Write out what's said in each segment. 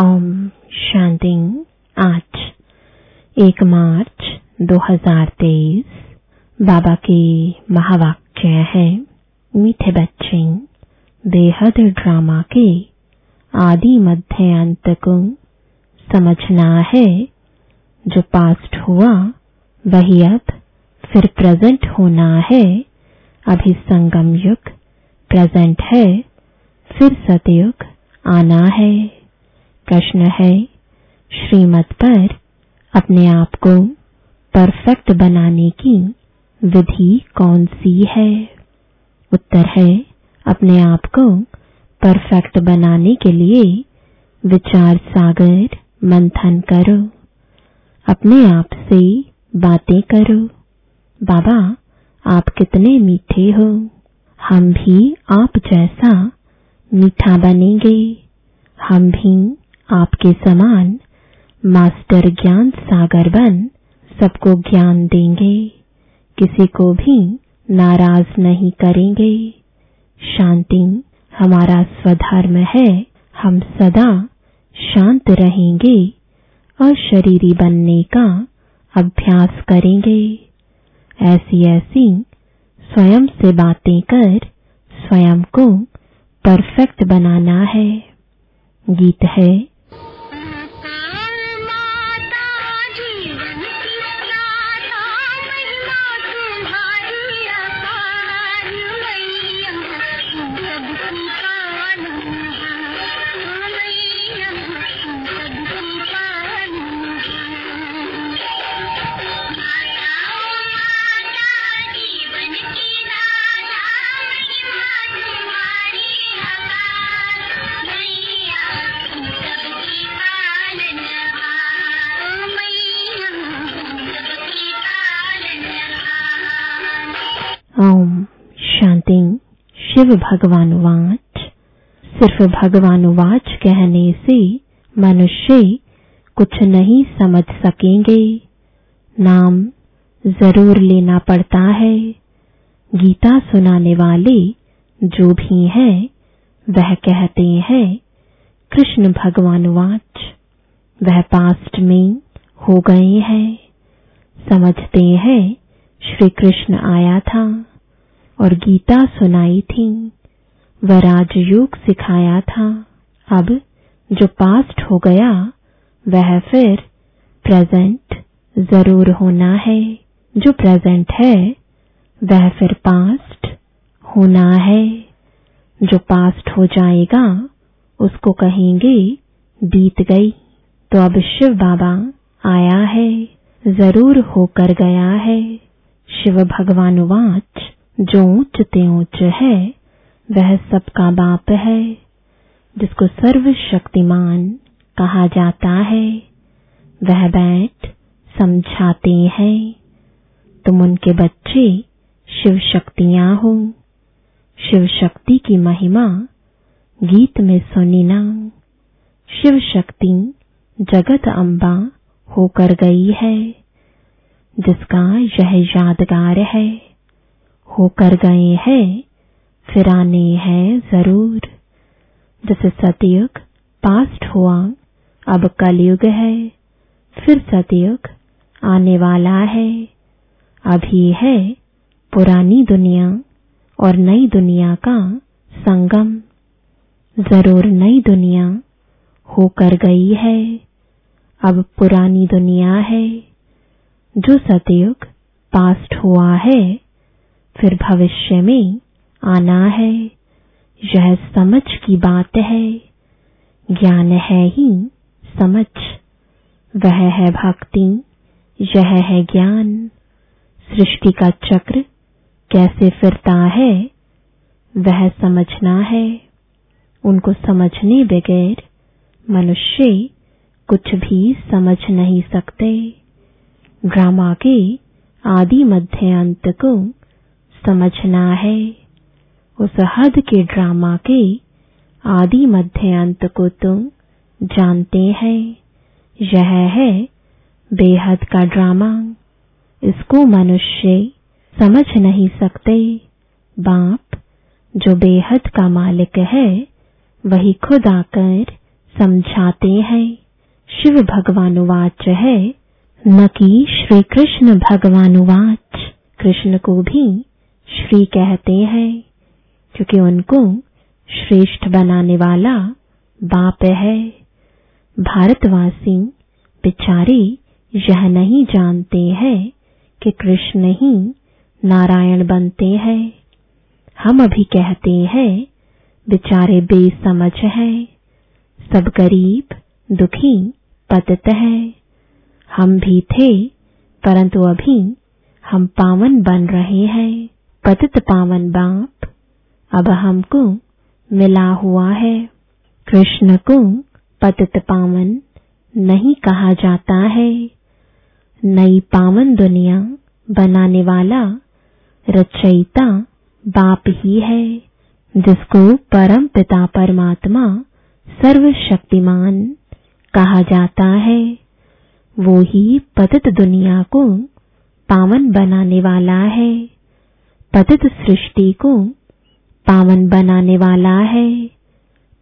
ओम शांति आज एक मार्च 2023 बाबा के महावाक्य है, मीठे बच्चे, बेहद ड्रामा के आदि मध्य अंत को समझना है, जो पास्ट हुआ, वही अब फिर प्रेजेंट होना है। अभी संगम युग प्रेजेंट है, फिर सतयुग आना है। प्रश्न है, श्रीमत पर अपने आप को परफेक्ट बनाने की विधि कौन सी है? उत्तर है, अपने आप को परफेक्ट बनाने के लिए विचार सागर, मंथन करो। अपने आप से बातें करो। बाबा, आप कितने मीठे हो। हम भी आप जैसा मीठा बनेंगे। हम भी आपके समान, मास्टर ज्ञान सागर बन, सबको ज्ञान देंगे। किसी को भी नाराज़ नहीं करेंगे। शांति, हमारा स्वधर्म है। हम सदा शांत रहेंगे और शरीरी बनने का अभ्यास करेंगे। ऐसी ऐसी स्वयं से बातें कर, स्वयं को परफेक्ट बनाना है। गीत है शिव भगवान वाच, सिर्फ़ भगवान वाच कहने से मनुष्य कुछ नहीं समझ सकेंगे। नाम ज़रूर लेना पड़ता है। गीता सुनाने वाले जो भी हैं, वह कहते हैं, कृष्ण भगवान वाच, वह पास्ट में हो गए हैं। समझते हैं श्री कृष्ण आया था। और गीता सुनाई थी। वह राजयोग सिखाया था। अब जो पास्ट हो गया, वह फिर प्रेजेंट ज़रूर होना है। जो प्रेजेंट है, वह फिर पास्ट होना है। जो पास्ट हो जाएगा, उसको कहेंगे, बीत गई। तो अब शिव बाबा आया है, ज़रूर होकर गया है। शिव भगवान वाच जो ऊंच ते ऊंच है, वह सबका बाप है, जिसको सर्व शक्तिमान कहा जाता है। वह बैठ समझाते हैं, तुम उनके बच्चे शिव शक्तियाँ हो। शिव शक्ति की महिमा गीत में सुनी ना। शिव शक्ति जगत अम्बा होकर गई है, जिसका यह यादगार है। होकर गए हैं, फिर आने हैं ज़रूर। जैसे सतयुग पास्ट हुआ, अब कलयुग है, फिर सतयुग आने वाला है। अभी है पुरानी दुनिया और नई दुनिया का संगम। ज़रूर नई दुनिया होकर गई है, अब पुरानी दुनिया है, जो सतयुग पास्ट हुआ है। फिर भविष्य में आना है। यह समझ की बात है। ज्ञान है ही समझ। वह है भक्ति, यह है ज्ञान। सृष्टि का चक्र कैसे फिरता है, वह समझना है। उनको समझने बगैर मनुष्य कुछ भी समझ नहीं सकते। ड्रामा के आदि मध्य अंत को समझना है। उस हद के ड्रामा के आदि मध्य अंत को तुम जानते हैं। यह है बेहद का ड्रामा। इसको मनुष्य समझ नहीं सकते। बाप, जो बेहद का मालिक है, वही खुद आकर समझाते हैं। शिव भगवानुवाच है, न कि श्री कृष्ण भगवानुवाच कृष्ण को भी श्री कहते हैं, क्योंकि उनको श्रेष्ठ बनाने वाला बाप है। भारतवासी बेचारे यह नहीं जानते हैं कि कृष्ण ही नारायण बनते हैं। हम अभी कहते हैं, बेचारे बेसमझ हैं, सब गरीब दुखी पतित है। हम भी थे, परंतु अभी हम पावन बन रहे हैं। पतित पावन बाप, अब हमको मिला हुआ है। कृष्ण को पतित पावन नहीं कहा जाता है। नई पावन दुनिया बनाने वाला रचयिता बाप ही है, जिसको परम पिता परमात्मा सर्वशक्तिमान कहा जाता है। वो ही पतित दुनिया को पावन बनाने वाला है। पतित सृष्टि को पावन बनाने वाला है।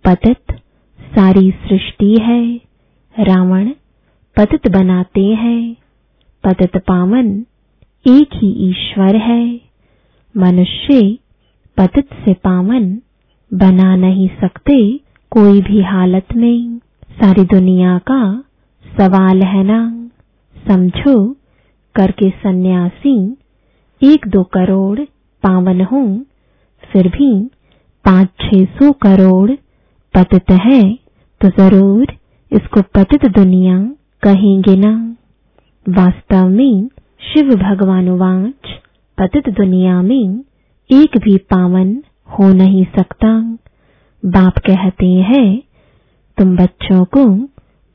पतित सारी सृष्टि है। रावण पतित बनाते हैं। पतित पावन एक ही ईश्वर है। मनुष्य पतित से पावन बना नहीं सकते कोई भी हालत में। सारी दुनिया का सवाल है ना? समझो, करके सन्यासी एक दो करोड़ पावन हो, फिर भी पाँच छह सौ करोड़ पतित है तो ज़रूर इसको पतित दुनिया कहेंगे ना। वास्तव में शिव भगवान भगवानुवाच पतित दुनिया में एक भी पावन हो नहीं सकता। बाप कहते हैं, तुम बच्चों को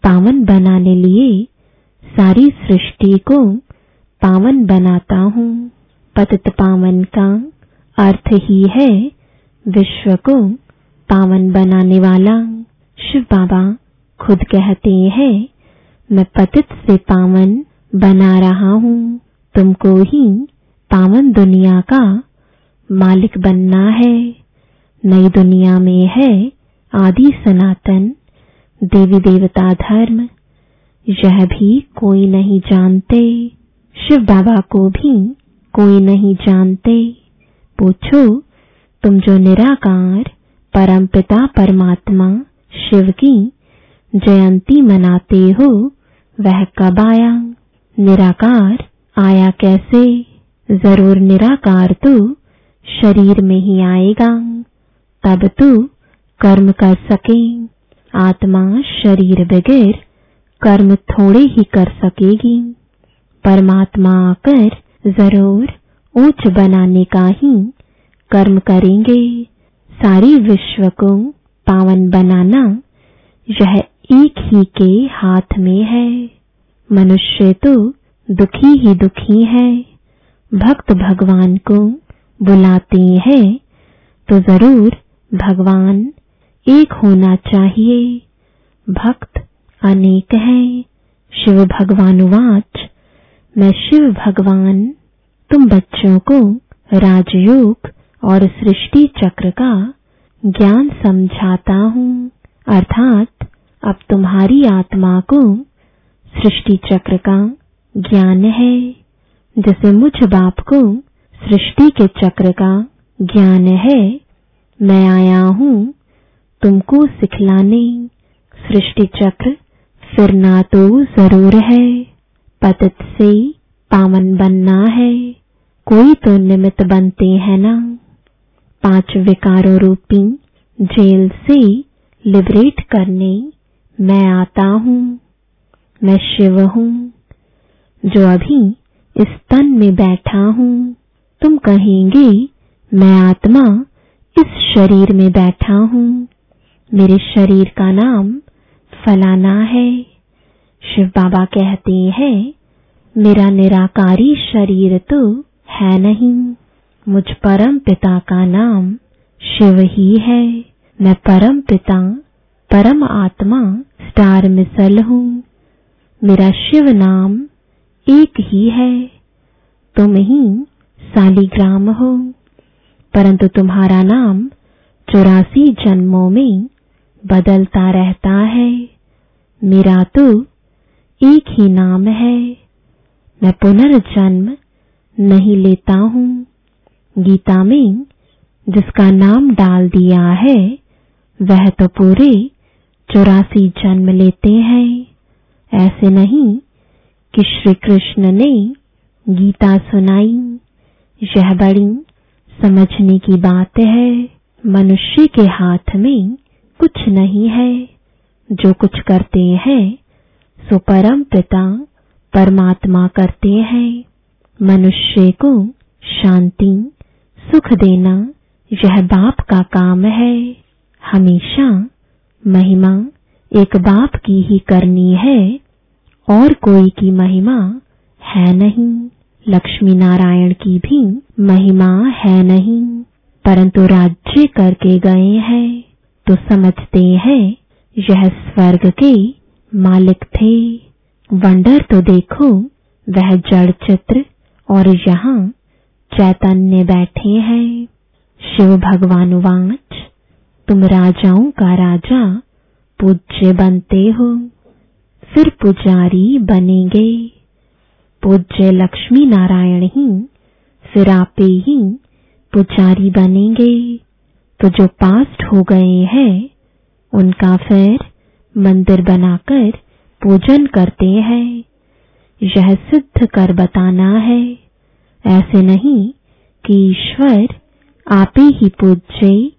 पावन बनाने लिए सारी सृष्टि को पावन बनाता हूँ। पतित पावन का अर्थ ही है विश्व को पावन बनाने वाला। शिव बाबा खुद कहते हैं, मैं पतित से पावन बना रहा हूँ। तुमको ही पावन दुनिया का मालिक बनना है। नई दुनिया में है आदि सनातन, देवी देवता धर्म। यह भी कोई नहीं जानते। शिव बाबा को भी कोई नहीं जानते। पूछो, तुम जो निराकार परमपिता परमात्मा शिव की जयंती मनाते हो, वह कब आया? निराकार आया कैसे? ज़रूर निराकार तो शरीर में ही आएगा। तब तू कर्म कर सके। आत्मा शरीर बगैर कर्म थोड़े ही कर सकेगी। परमात्मा आकर ज़रूर ऊंच बनाने का ही कर्म करेंगे। सारी विश्व को पावन बनाना यह एक ही के हाथ में है। मनुष्य तो दुखी ही दुखी है। भक्त भगवान को बुलाते हैं तो ज़रूर भगवान एक होना चाहिए। भक्त अनेक है। शिव भगवान वाच। मैं शिव भगवान तुम बच्चों को राजयोग और सृष्टि चक्र का ज्ञान समझाता हूँ। अर्थात, अब तुम्हारी आत्मा को सृष्टि चक्र का ज्ञान है, जैसे मुझ बाप को सृष्टि के चक्र का ज्ञान है। मैं आया हूँ तुमको सिखलाने। सृष्टि चक्र फिरना तो ज़रूर है। पतित से पावन बनना है, कोई तो निमित्त बनते हैं ना। पाँच विकारों रूपी जेल से लिबरेट करने मैं आता हूँ, मैं शिव हूँ, जो अभी इस तन में बैठा हूँ। तुम कहेंगे, मैं आत्मा इस शरीर में बैठा हूँ। मेरे शरीर का नाम फलाना है। शिव बाबा कहते हैं मेरा निराकारी शरीर तो है नहीं। मुझ परम पिता का नाम शिव ही है। मैं परम पिता, परम आत्मा, स्टार मिसल हूँ। मेरा शिव नाम एक ही है। तुम ही सालीग्राम हो। परंतु तुम्हारा नाम चौरासी जन्मों में बदलता रहता है। मेरा तो एक ही नाम है। मैं पुनर्जन्म नहीं लेता हूँ। गीता में जिसका नाम डाल दिया है, वह तो पूरे चौरासी जन्म लेते हैं। ऐसे नहीं कि श्री कृष्ण ने गीता सुनाई। यह बड़ी समझने की बात है, मनुष्य के हाथ में कुछ नहीं है। जो कुछ करते हैं, सो परम पिता परमात्मा करते हैं। मनुष्य को शांति, सुख देना यह बाप का काम है। हमेशा महिमा एक बाप की ही करनी है। और कोई की महिमा है नहीं। लक्ष्मी नारायण की भी महिमा है नहीं। परंतु राज्य करके गए हैं तो समझते हैं यह स्वर्ग के मालिक थे। वंडर तो देखो, वह जड़ चित्र और यहाँ चैतन्य बैठे हैं। शिव भगवान वाच, तुम राजाओं का राजा पूज्य बनते हो, फिर पुजारी बनेंगे। पूज्य लक्ष्मी नारायण ही, फिर आपे ही पुजारी बनेंगे। तो जो पास्ट हो गए हैं, उनका फिर मंदिर बनाकर पूजन करते हैं। यह सिद्ध कर बताना है। ऐसे नहीं कि ईश्वर आपे ही पूज्य,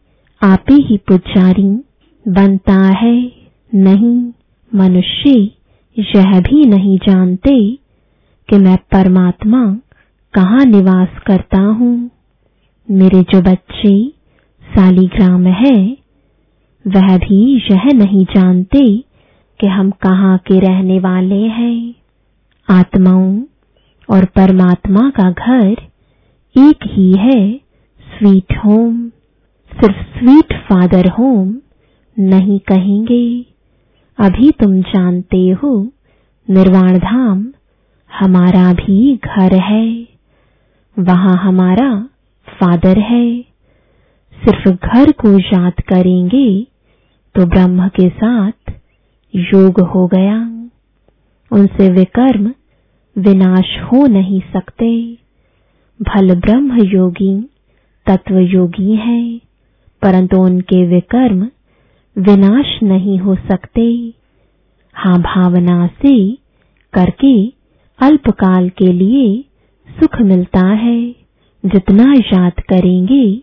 आपे ही पुजारी बनता है। नहीं, मनुष्य यह भी नहीं जानते कि मैं परमात्मा कहाँ निवास करता हूँ। मेरे जो बच्चे सालीग्राम है, वह भी यह नहीं जानते कि हम कहाँ के रहने वाले हैं। आत्माओं और परमात्मा का घर एक ही है। स्वीट होम सिर्फ़ स्वीट फादर होम नहीं कहेंगे। अभी तुम जानते हो, निर्वाण धाम हमारा भी घर है। वहाँ हमारा फादर है। सिर्फ़ घर को याद करेंगे तो ब्रह्म के साथ योग हो गया। उनसे विकर्म विनाश हो नहीं सकते। भल ब्रह्म योगी तत्व योगी है, परंतु उनके विकर्म विनाश नहीं हो सकते। हाँ भावना से करके अल्पकाल के लिए सुख मिलता है। जितना याद करेंगे,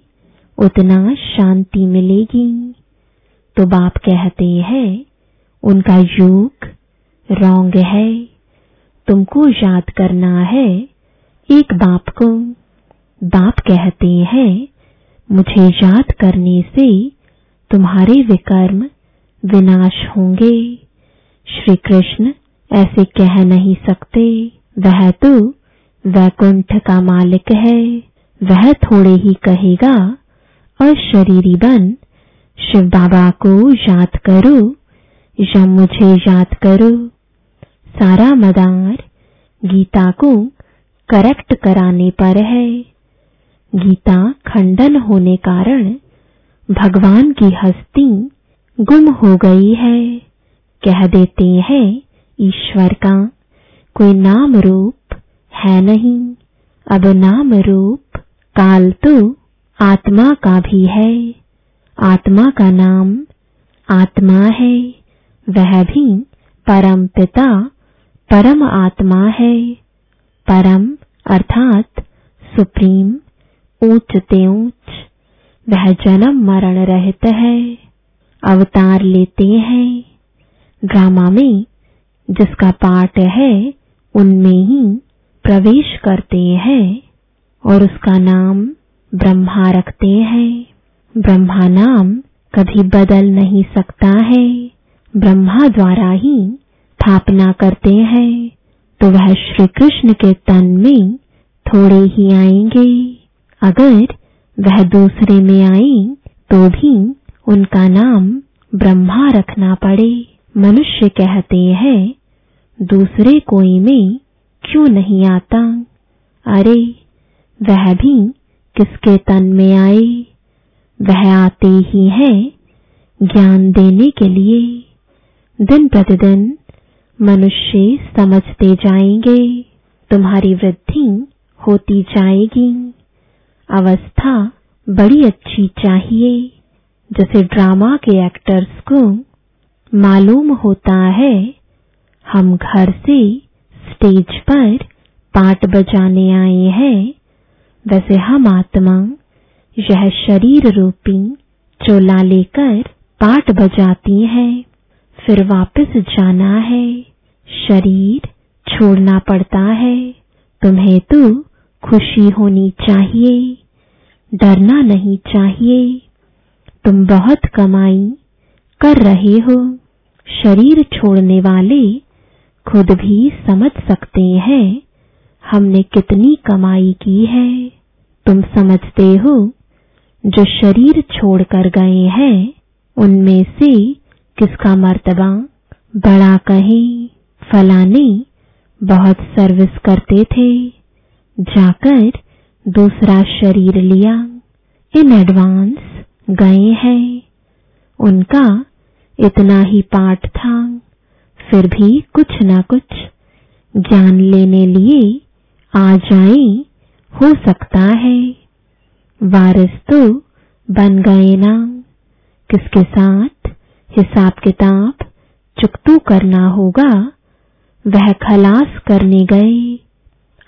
उतना शांति मिलेगी। तो बाप कहते हैं उनका योग रोंग है। तुमको याद करना है, एक बाप को। बाप कहते हैं, मुझे याद करने से तुम्हारे विकर्म विनाश होंगे। श्री कृष्ण ऐसे कह नहीं सकते, वह तो वैकुंठ का मालिक है। वह थोड़े ही कहेगा, अशरीरी बन, शिव बाबा को याद करो। या मुझे याद करो, सारा मदार गीता को करेक्ट कराने पर है। गीता खंडन होने कारण भगवान की हस्ती गुम हो गई है। कह देते हैं, ईश्वर का कोई नाम रूप है नहीं। अब नाम रूप काल तो आत्मा का भी है। आत्मा का नाम आत्मा है। वह भी परम पिता, परम आत्मा है। परम अर्थात सुप्रीम, ऊंच ते ऊंच, वह जन्म मरण रहते है, अवतार लेते हैं। ड्रामा में जिसका पाठ है, उनमें ही प्रवेश करते हैं और उसका नाम ब्रह्मा रखते हैं। ब्रह्मा नाम कभी बदल नहीं सकता है। ब्रह्मा द्वारा ही स्थापना करते हैं तो वह श्री कृष्ण के तन में थोड़े ही आएँगे। अगर वह दूसरे में आए तो भी उनका नाम ब्रह्मा रखना पड़े। मनुष्य कहते हैं, दूसरे कोई में क्यों नहीं आता? अरे, वह भी किसके तन में आए? वह आते ही है ज्ञान देने के लिए। दिन प्रतिदिन मनुष्य समझते जाएँगे, तुम्हारी वृद्धि होती जाएगी। अवस्था बड़ी अच्छी चाहिए, जैसे ड्रामा के एक्टर्स को मालूम होता है, हम घर से स्टेज पर पाठ बजाने आए हैं। वैसे हम आत्मा, यह शरीर रूपी चोला लेकर पाठ बजाती है। फिर वापस जाना है। शरीर छोड़ना पड़ता है। तुम्हें तो खुशी होनी चाहिए। डरना नहीं चाहिए। तुम बहुत कमाई कर रहे हो। शरीर छोड़ने वाले खुद भी समझ सकते हैं, हमने कितनी कमाई की है। तुम समझते हो, जो शरीर छोड़कर गए हैं, उनमें से किसका मर्तबा? बड़ा कहे फलाने बहुत सर्विस करते थे। जाकर दूसरा शरीर लिया। इन एडवांस गए हैं। उनका इतना ही पाठ था। फिर भी कुछ ना कुछ ज्ञान लेने लिए आ जाए, हो सकता है। वारिस तो बन गए ना। किसके साथ? हिसाब किताब चुकतू करना होगा, वह खलास करने गए।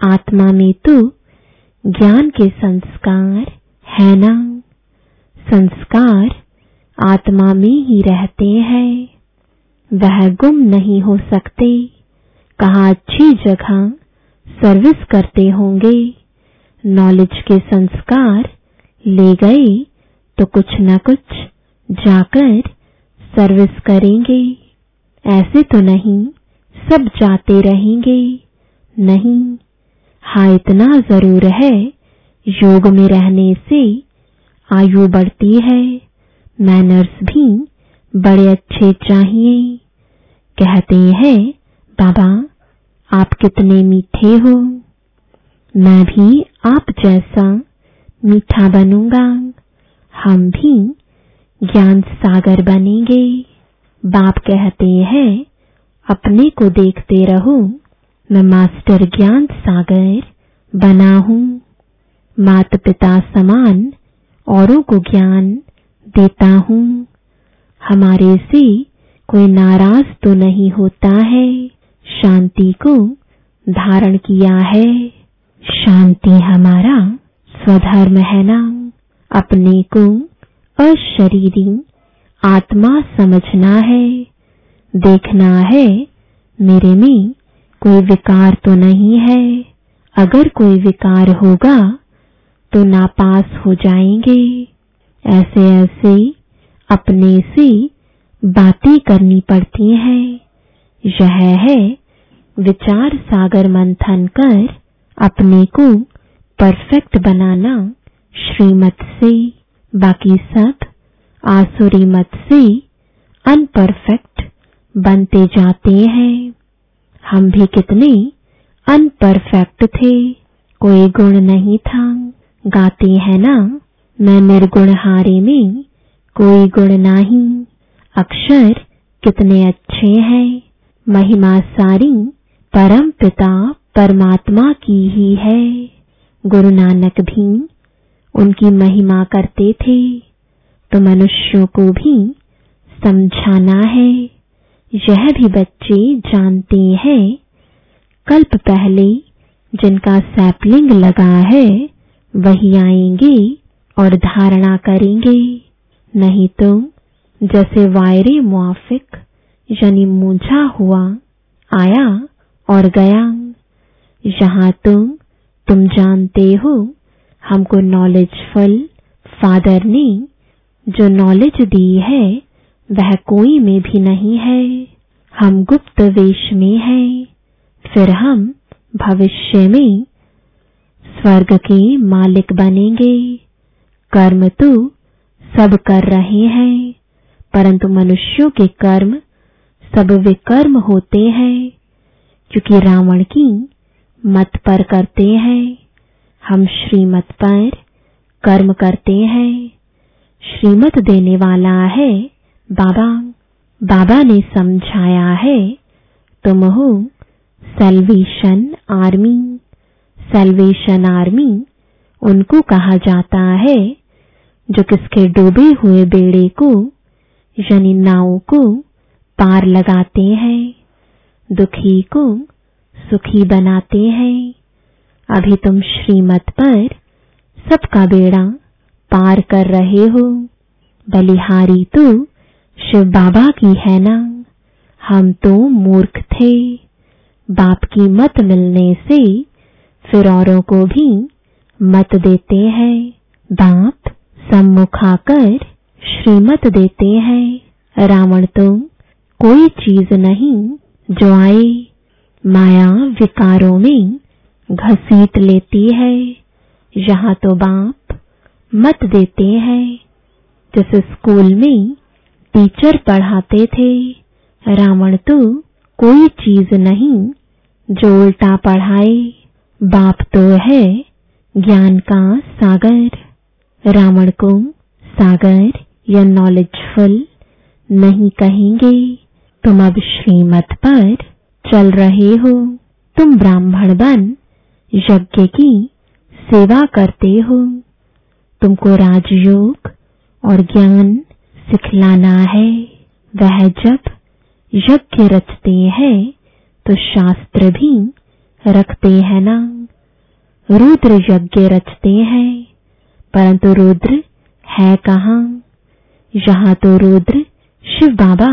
आत्मा में तो ज्ञान के संस्कार है ना। संस्कार आत्मा में ही रहते हैं। वह गुम नहीं हो सकते। कहा अच्छी जगह सर्विस करते होंगे। नॉलेज के संस्कार ले गए तो कुछ न कुछ जाकर सर्विस करेंगे। ऐसे तो नहीं, सब जाते रहेंगे। नहीं हाँ इतना ज़रूर है, योग में रहने से आयु बढ़ती है मैनर्स भी बड़े अच्छे चाहिए। कहते हैं, बाबा, आप कितने मीठे हो। मैं भी आप जैसा मीठा बनूँगा। हम भी ज्ञान सागर बनेंगे। बाप कहते हैं, अपने को देखते रहो। मैं मास्टर ज्ञान सागर बना हूँ। मात पिता समान औरों को ज्ञान देता हूँ। हमारे से कोई नाराज़ तो नहीं होता है। शांति को धारण किया है। शांति हमारा स्वधर्म है ना। अपने को अशरीरी। आत्मा समझना है, देखना है, मेरे में कोई विकार तो नहीं है। अगर कोई विकार होगा तो नापास हो जाएँगे। ऐसे ऐसे अपने से बातें करनी पड़ती हैं। यह है विचार सागर मंथन कर अपने को परफेक्ट बनाना श्रीमत से। बाकी सब आसुरी मत से अनपरफेक्ट बनते जाते हैं। हम भी कितने अनपरफेक्ट थे। कोई गुण नहीं था। गाते हैं ना, मैं निर्गुण हारे में, कोई गुण नहीं। अक्षर कितने अच्छे हैं। महिमा सारी परम पिता परमात्मा की ही है। गुरु नानक भी उनकी महिमा करते थे तो मनुष्यों को भी समझाना है। यह भी बच्चे जानते हैं, कल्प पहले जिनका सैपलिंग लगा है, वही आएँगे और धारणा करेंगे। नहीं तो जैसे वायरे मुआफिक, यानी मूझा हुआ, आया और गया। यहाँ तुम तुम जानते हो हमको नॉलेज नॉलेजफुल फादर ने जो नॉलेज दी है, वह कोई में भी नहीं है। हम गुप्त वेश में हैं। फिर हम भविष्य में स्वर्ग के मालिक बनेंगे। कर्म तो सब कर रहे हैं, परंतु मनुष्यों के कर्म सब विकर्म होते हैं, क्योंकि रावण की मत पर करते हैं। हम श्रीमत पर कर्म करते हैं। श्रीमत देने वाला है बाबा। बाबा ने समझाया है, तुम हो सेल्वेशन आर्मी सेल्वेशन आर्मी उनको कहा जाता है, जो किसके डूबे हुए बेड़े को, यानी नाव को, पार लगाते हैं। दुखी को सुखी बनाते हैं। अभी तुम श्रीमत पर सबका बेड़ा पार कर रहे हो। बलिहारी तो शिव बाबा की है ना? हम तो मूर्ख थे। बाप की मत मिलने से फिर औरों को भी मत देते हैं। बाप सम्मुख आकर श्रीमत देते हैं। रावण तो कोई चीज़ नहीं जो आए। माया विकारों में घसीट लेती है, यहाँ तो बाप मत देते हैं। जिस स्कूल में टीचर पढ़ाते थे, रावण तो कोई चीज़ नहीं, जो उल्टा पढ़ाए। बाप तो है ज्ञान का सागर, रावण को सागर या नॉलेजफुल नहीं कहेंगे। तुम अब श्रीमत पर चल रहे हो, तुम ब्राह्मण बन। यज्ञ की सेवा करते हो। तुमको राजयोग और ज्ञान सिखलाना है। वह जब यज्ञ रचते हैं तो शास्त्र भी रखते हैं ना। रुद्र यज्ञ रचते हैं, परंतु रुद्र है कहाँ? यहाँ तो रुद्र शिव बाबा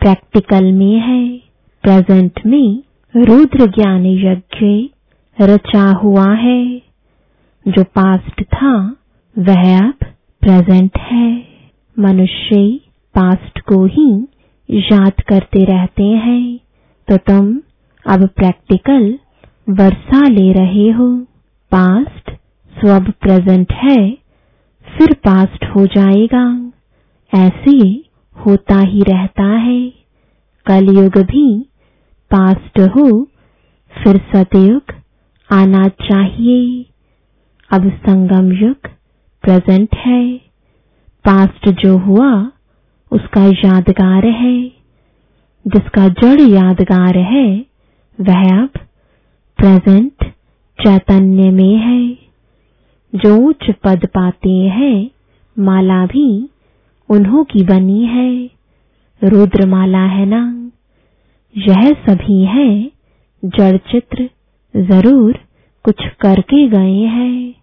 प्रैक्टिकल में है। प्रेजेंट में रुद्र ज्ञान यज्ञ रचा हुआ है। जो पास्ट था, वह अब प्रेजेंट है। मनुष्य पास्ट को ही याद करते रहते हैं। तो तुम अब प्रैक्टिकल वर्षा ले रहे हो। पास्ट सो अब प्रेजेंट है, फिर पास्ट हो जाएगा। ऐसे होता ही रहता है। कलयुग भी पास्ट हो, फिर सतयुग आना चाहिए। अब संगम युग प्रेजेंट है। पास्ट जो हुआ, उसका यादगार है। जिसका जड़ यादगार है, वह अब प्रेजेंट चैतन्य में है। जो उच्च पद पाते हैं, माला भी उन्हों की बनी है। रुद्रमाला है ना? यह सभी है जड़ चित्र ज़रूर कुछ करके गए हैं।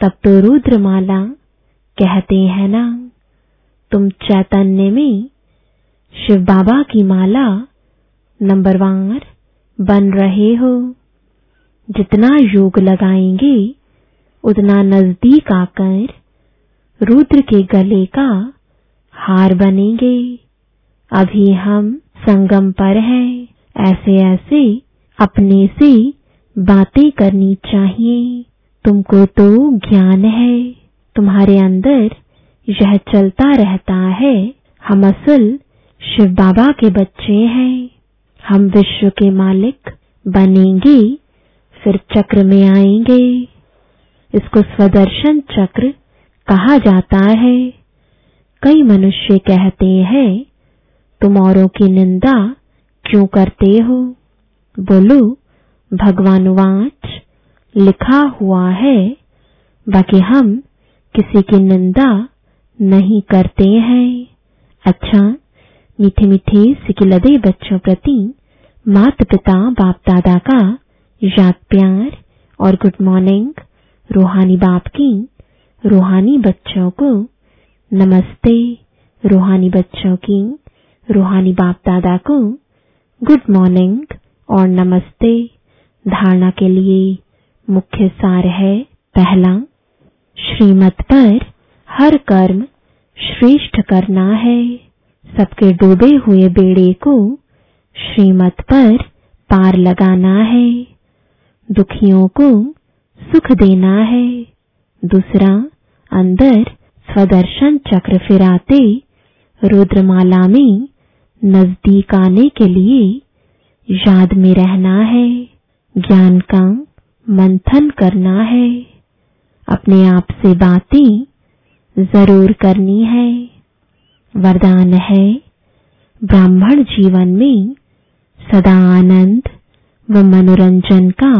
तब तो रुद्रमाला कहते हैं ना, तुम चैतन्य में शिव बाबा की माला नंबरवार बन रहे हो। जितना योग लगाएँगे, उतना नज़दीक आकर रुद्र के गले का हार बनेंगे। अभी हम संगम पर हैं ऐसे ऐसे अपने से बातें करनी चाहिए। तुमको तो ज्ञान है। तुम्हारे अंदर यह चलता रहता है। हम असल शिव बाबा के बच्चे हैं। हम विश्व के मालिक बनेंगे, फिर चक्र में आएँगे। इसको स्वदर्शन चक्र कहा जाता है। कई मनुष्य कहते हैं, तुम औरों की निंदा क्यों करते हो? बोलो भगवान वाच लिखा हुआ है, बाकी हम किसी की निंदा नहीं करते हैं। अच्छा मीठे मीठे सिकिलदे बच्चों प्रति माता पिता बाप दादा का याद प्यार और गुड मॉर्निंग, रूहानी बाप की रूहानी बच्चों को नमस्ते। रूहानी बच्चों की रूहानी बाप दादा को गुड मॉर्निंग और नमस्ते। धारणा के लिए मुख्य सार है, पहला, श्रीमत पर हर कर्म श्रेष्ठ करना है। सबके डूबे हुए बेड़े को श्रीमत पर पार लगाना है। दुखियों को सुख देना है। दूसरा, अंदर स्वदर्शन चक्र फिराते रुद्रमाला में नज़दीक आने के लिए याद में रहना है। ज्ञान का मंथन करना है। अपने आप से बातें ज़रूर करनी है। वरदान है, ब्राह्मण जीवन में सदा आनंद व मनोरंजन का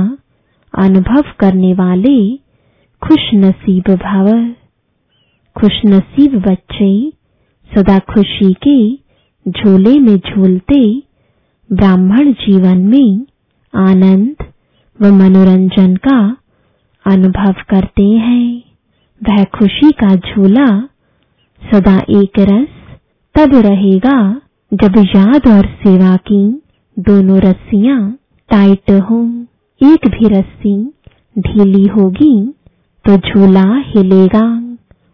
अनुभव करने वाले खुश नसीब भव। खुश नसीब बच्चे सदा खुशी के झोले में झूलते ब्राह्मण जीवन में आनंद व मनोरंजन का अनुभव करते हैं। वह खुशी का झूला सदा एक रस तब रहेगा जब याद और सेवा की दोनों रस्सियाँ टाइट हों। एक भी रस्सी ढीली होगी तो झूला हिलेगा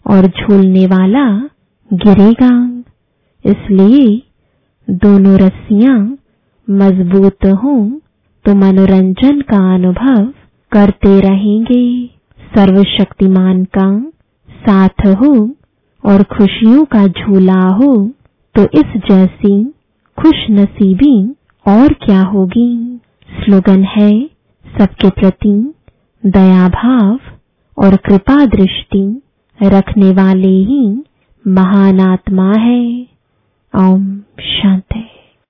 और झूलने वाला गिरेगा। इसलिए दोनों रस्सियाँ मज़बूत हों तो मनोरंजन का अनुभव करते रहेंगे। सर्वशक्तिमान का साथ हो और खुशियों का झूला हो तो इस जैसी खुश नसीबी और क्या होगी? स्लोगन है, सबके प्रति दया भाव और कृपा दृष्टि रखने वाले ही महान आत्मा है। ओम शांति।